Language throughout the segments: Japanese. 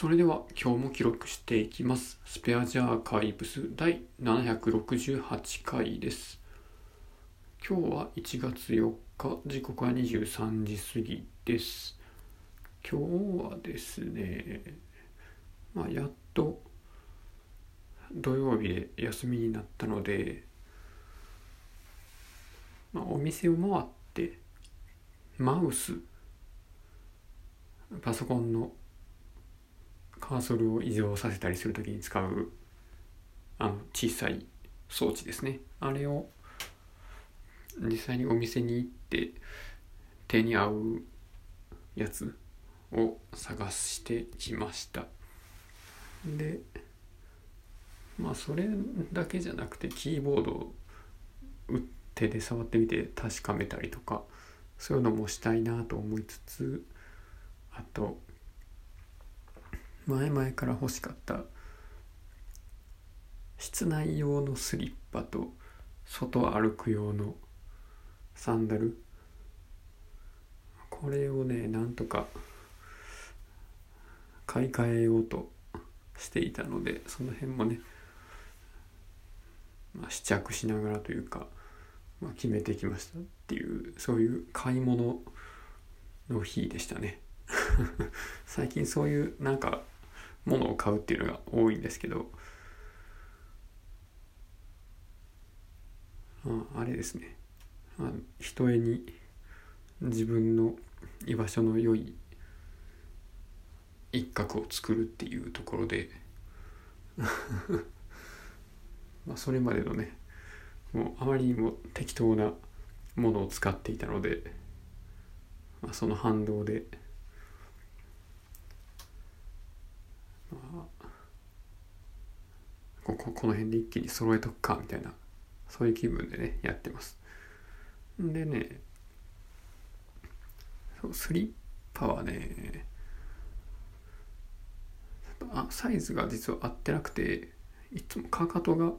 それでは今日も記録していきます。スペアジャーカイブス第768回です。今日は1月4日、時刻は23時過ぎです。今日はですね、まあ、やっと土曜日で休みになったので、まあ、お店を回ってマウスパソコンのカーソルを移動させたりするときに使うあの小さい装置ですね。あれを実際にお店に行って手に合うやつを探してきました。でまあそれだけじゃなくてキーボードを手で触ってみて確かめたりとかそういうのもしたいなと思いつつあと前々から欲しかった室内用のスリッパと外歩く用のサンダル。これをねなんとか買い替えようとしていたのでその辺もね、まあ、試着しながらというか、まあ、決めてきましたっていうそういう買い物の日でしたね。最近そういうなんかものを買うっていうのが多いんですけどああれですね。あひとえに自分の居場所の良い一角を作るっていうところで まあそれまでのねもうあまりにも適当なものを使っていたので、まあ、その反動でまあ、こここの辺で一気に揃えとくかみたいなそういう気分でねやってます。でねそうスリッパはねあサイズが実は合ってなくていつもかかとが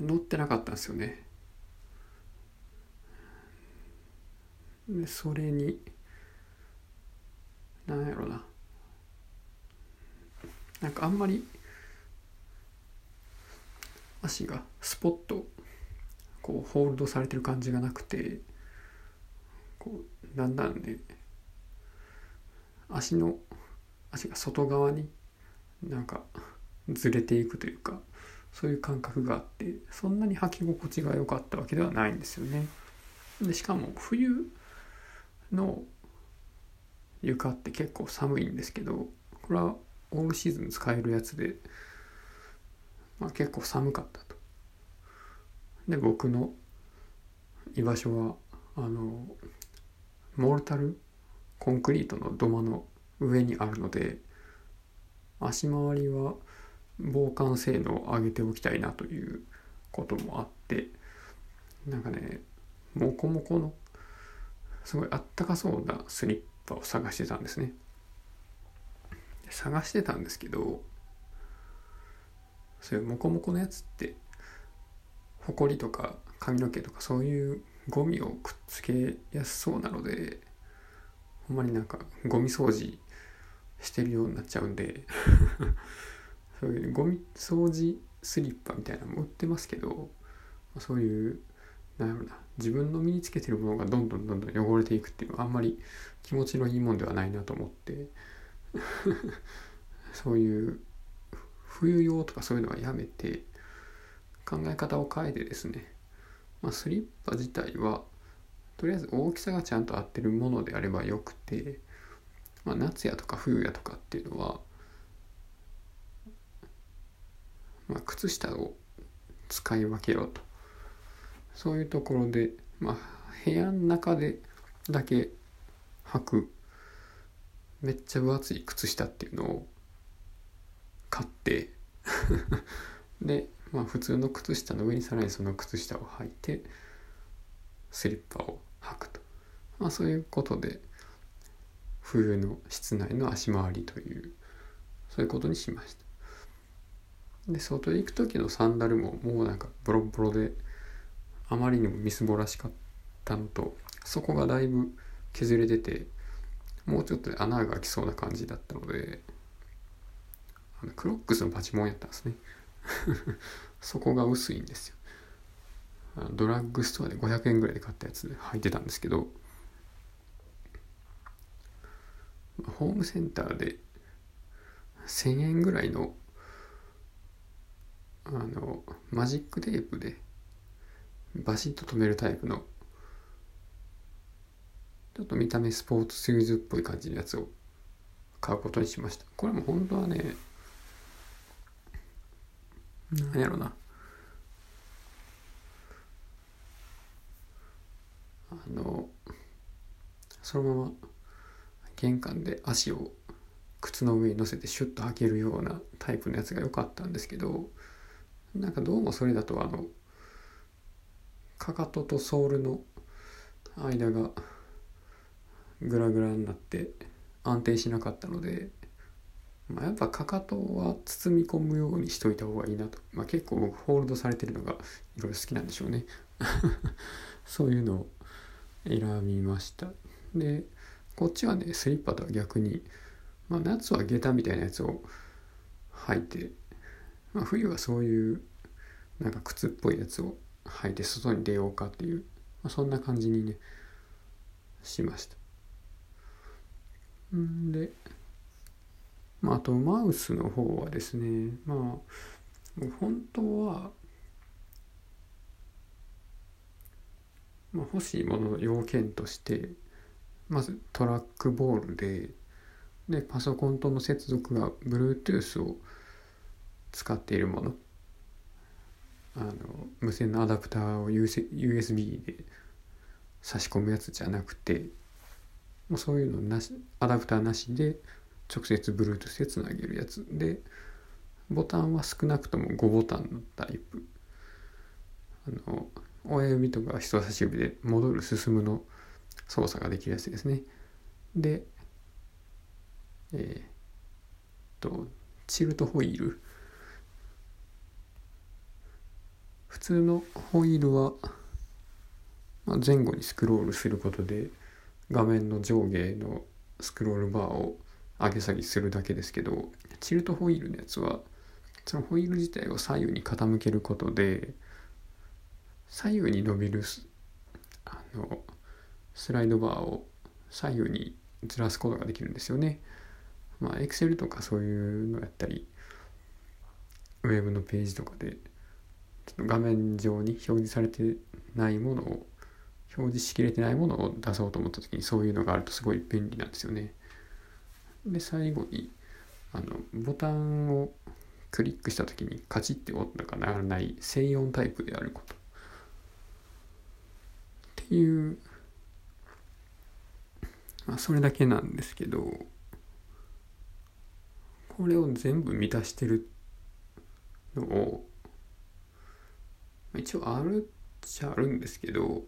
乗ってなかったんですよね。でそれになんやろな。なんかあんまり足がスポッとこうホールドされてる感じがなくてこうだんだんね足の足が外側になんかずれていくというかそういう感覚があってそんなに履き心地が良かったわけではないんですよね。でしかも冬の床って結構寒いんですけどこれはオールシーズン使えるやつで、まあ、結構寒かったと。で僕の居場所はあのモルタルコンクリートの土間の上にあるので足回りは防寒性能を上げておきたいなということもあってなんかねモコモコのすごいあったかそうなスリッパを探してたんですね。探してたんですけどそういうモコモコのやつってほこりとか髪の毛とかそういうゴミをくっつけやすそうなのでほんまになんかゴミ掃除してるようになっちゃうんで そういうゴミ掃除スリッパみたいなのも売ってますけどそういうなんやろな自分の身につけてるものがどんどんどんどん汚れていくっていうのはあんまり気持ちのいいもんではないなと思って そういう冬用とかそういうのはやめて考え方を変えてですね、まあ、スリッパ自体はとりあえず大きさがちゃんと合ってるものであればよくて、まあ、夏やとか冬やとかっていうのは、まあ、靴下を使い分けろと。そういうところで、まあ、部屋の中でだけ履く。めっちゃ分厚い靴下っていうのを買って で、まあ、普通の靴下の上にさらにその靴下を履いてスリッパを履くと、まあ、そういうことで冬の室内の足回りというそういうことにしました。で外へ行く時のサンダルももうなんかボロボロであまりにもみすぼらしかったのとそこがだいぶ削れててもうちょっと穴が開きそうな感じだったのであのクロックスのパチモンやったんですね。そこが薄いんですよ。ドラッグストアで500円ぐらいで買ったやつで履いてたんですけどホームセンターで1000円ぐらいのあのマジックテープでバシッと止めるタイプのちょっと見た目スポーツシューズっぽい感じのやつを買うことにしました。これも本当はねなんやろな。あのそのまま玄関で足を靴の上に乗せてシュッと履けるようなタイプのやつが良かったんですけどなんかどうもそれだとあのかかととソールの間がグラグラになって安定しなかったので、まあ、やっぱかかとは包み込むようにしといた方がいいなと、まあ、結構僕ホールドされてるのがいろいろ好きなんでしょうね。そういうのを選びました。でこっちはねスリッパとは逆に、まあ、夏は下駄みたいなやつを履いて、まあ、冬はそういうなんか靴っぽいやつを履いて外に出ようかっていう、まあ、そんな感じにねしました。んで、まあ、あとマウスの方はですねまあ本当は、まあ、欲しいものの要件としてまずトラックボールででパソコンとの接続が Bluetooth を使っているもの。あの無線のアダプターを USB で差し込むやつじゃなくてもうそういうのなしアダプターなしで直接 Bluetooth でつなげるやつでボタンは少なくとも5ボタンのタイプ。あの親指とか人差し指で戻る進むの操作ができるやつですね。でえー、っとチルトホイール。普通のホイールは前後にスクロールすることで画面の上下のスクロールバーを上げ下げするだけですけどチルトホイールのやつはそのホイール自体を左右に傾けることで左右に伸びるあのスライドバーを左右にずらすことができるんですよね。まあ、Excel とかそういうのやったり、ウェブのページとかで、ちょっと画面上に表示されてないものを表示しきれてないものを出そうと思った時にそういうのがあるとすごい便利なんですよね。で最後にあのボタンをクリックした時にカチッて音が鳴らない静音タイプであることっていうまあそれだけなんですけどこれを全部満たしてるのを一応あるっちゃあるんですけど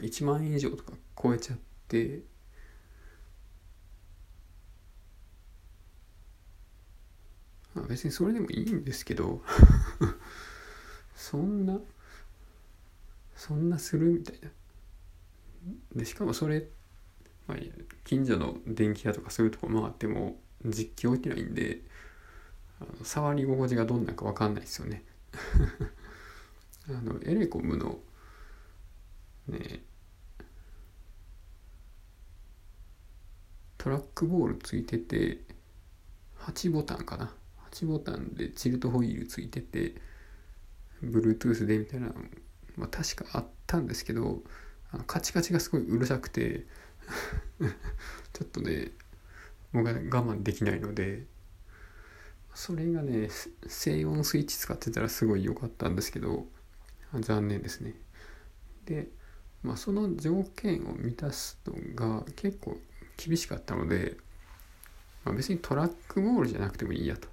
1万円以上とか超えちゃってあ別にそれでもいいんですけどそんなそんなするみたいな。でしかもそれ、まあ、近所の電気屋とかそういうとこ回っても実況起きないんで触り心地がどんなか分かんないですよね。あのエレコムのねトラックボールついてて8ボタンかな。8ボタンでチルトホイールついてて Bluetooth でみたいなの、まあ、確かあったんですけどあのカチカチがすごいうるさくて ちょっとね僕は我慢できないのでそれがね静音スイッチ使ってたらすごい良かったんですけど残念ですね。で、まあ、その条件を満たすのが結構厳しかったので、まあ、別にトラックボールじゃなくてもいいやと。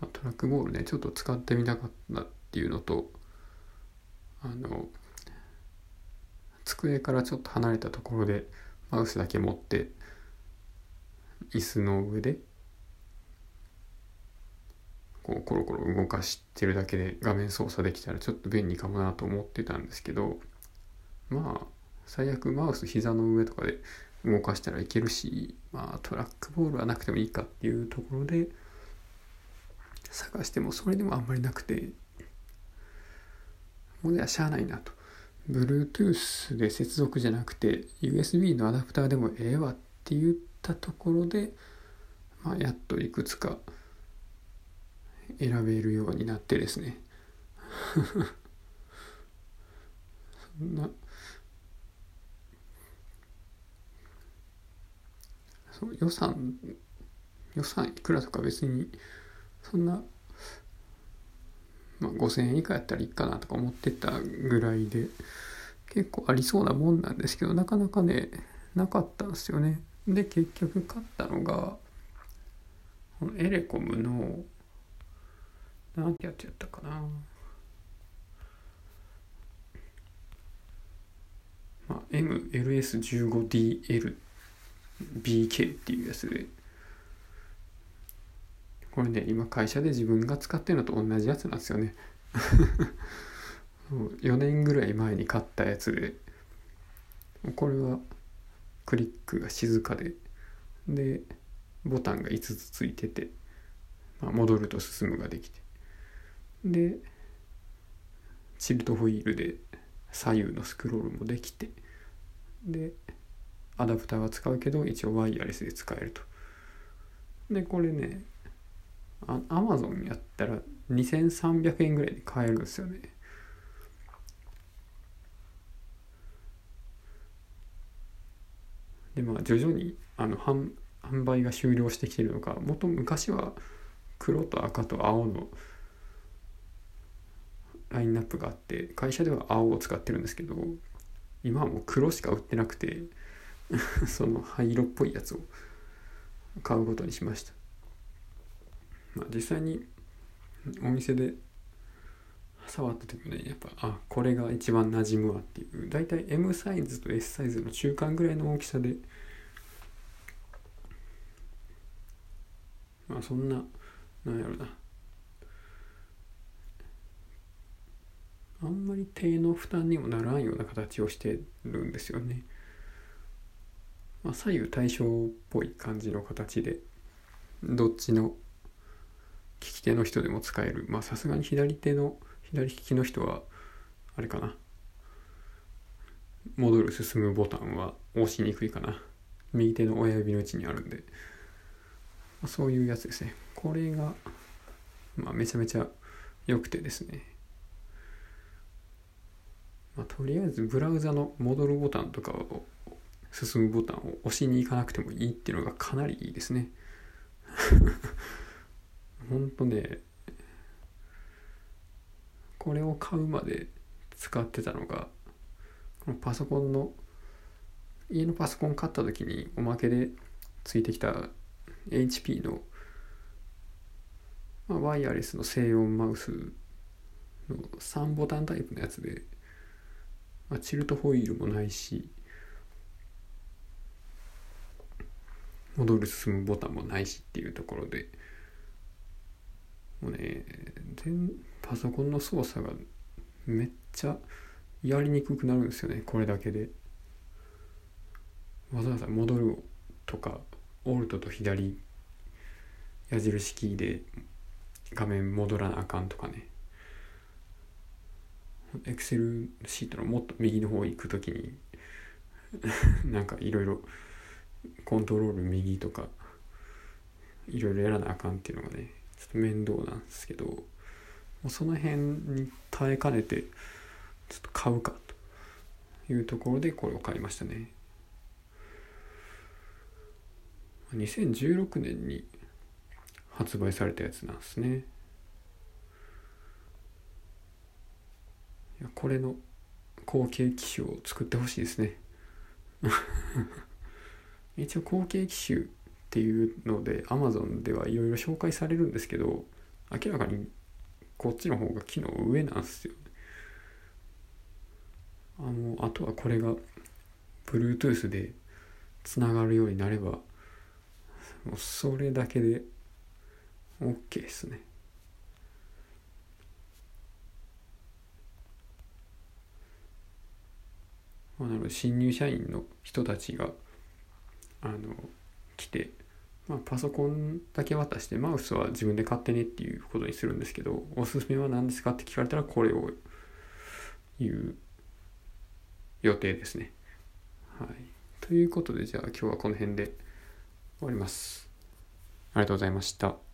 まあ、トラックボールねちょっと使ってみたかったっていうのとあの机からちょっと離れたところでマウスだけ持って椅子の上でこうコロコロ動かしてるだけで画面操作できたらちょっと便利かもなと思ってたんですけどまあ最悪マウス膝の上とかで動かしたらいけるし、まあ、トラックボールはなくてもいいかっていうところで探してもそれでもあんまりなくてもうではしゃあないなと。Bluetooth で接続じゃなくて USB のアダプターでもええわって言ったところで、まあ、やっといくつか選べるようになってですね。そんなそう予算予算いくらとか別にそんな、まあ、5,000円以下やったらいいかなとか思ってたぐらいで結構ありそうなもんなんですけどなかなかねなかったんですよね。で結局買ったのがこのエレコムのなんてやつやったかなまあ、MLS15DL BK っていうやつで。これね今会社で自分が使ってるのと同じやつなんですよね。4年ぐらい前に買ったやつで。これはクリックが静かで。でボタンが5つついてて、まあ、戻ると進むができて。でチルトホイールで左右のスクロールもできて。でアダプターは使うけど一応ワイヤレスで使えると。でこれねあアマゾンやったら2300円ぐらいで買えるんですよね。でまあ徐々にあの販販売が終了してきてるのかもと昔は黒と赤と青のラインナップがあって会社では青を使ってるんですけど今はもう黒しか売ってなくて その灰色っぽいやつを買うことにしました、まあ、実際にお店で触った時もねやっぱあこれが一番馴染むわっていう。大体 M サイズと S サイズの中間ぐらいの大きさでまあそんななんやろな。あんまり手の負担にもならんような形をしてるんですよね。まあ、左右対称っぽい感じの形でどっちの利き手の人でも使える。まあさすがに左手の左利きの人はあれかな。戻る進むボタンは押しにくいかな。右手の親指の位置にあるんで、まあ、そういうやつですね。これが、まあ、めちゃめちゃ良くてですね。まあ、とりあえずブラウザの戻るボタンとかを進むボタンを押しに行かなくてもいいっていうのがかなりいいですね。ほんとねこれを買うまで使ってたのがこのパソコンの家のパソコン買った時におまけでついてきた HP の、まあ、ワイヤレスの静音マウスの3ボタンタイプのやつでまあ、チルトホイールもないし戻る進むボタンもないしっていうところでもうね全パソコンの操作がめっちゃやりにくくなるんですよねこれだけで。わざわざ戻るとかオルトと左矢印キーで画面戻らなあかんとかね。エクセルシートのもっと右の方行く時に なんかいろいろコントロール右とかいろいろやらなあかんっていうのがねちょっと面倒なんですけどもうその辺に耐えかねてちょっと買うかというところでこれを買いましたね。2016年に発売されたやつなんですね。いやこれの後継機種を作ってほしいですね。一応後継機種っていうので Amazon ではいろいろ紹介されるんですけど明らかにこっちの方が機能上なんですよあのあとはこれが Bluetooth でつながるようになればもうそれだけで OK ですね。まあ、なので新入社員の人たちがあの来て、まあ、パソコンだけ渡してマウスは自分で買ってねっていうことにするんですけどおすすめは何ですかって聞かれたらこれを言う予定ですね。はい、ということでじゃあ今日はこの辺で終わります。ありがとうございました。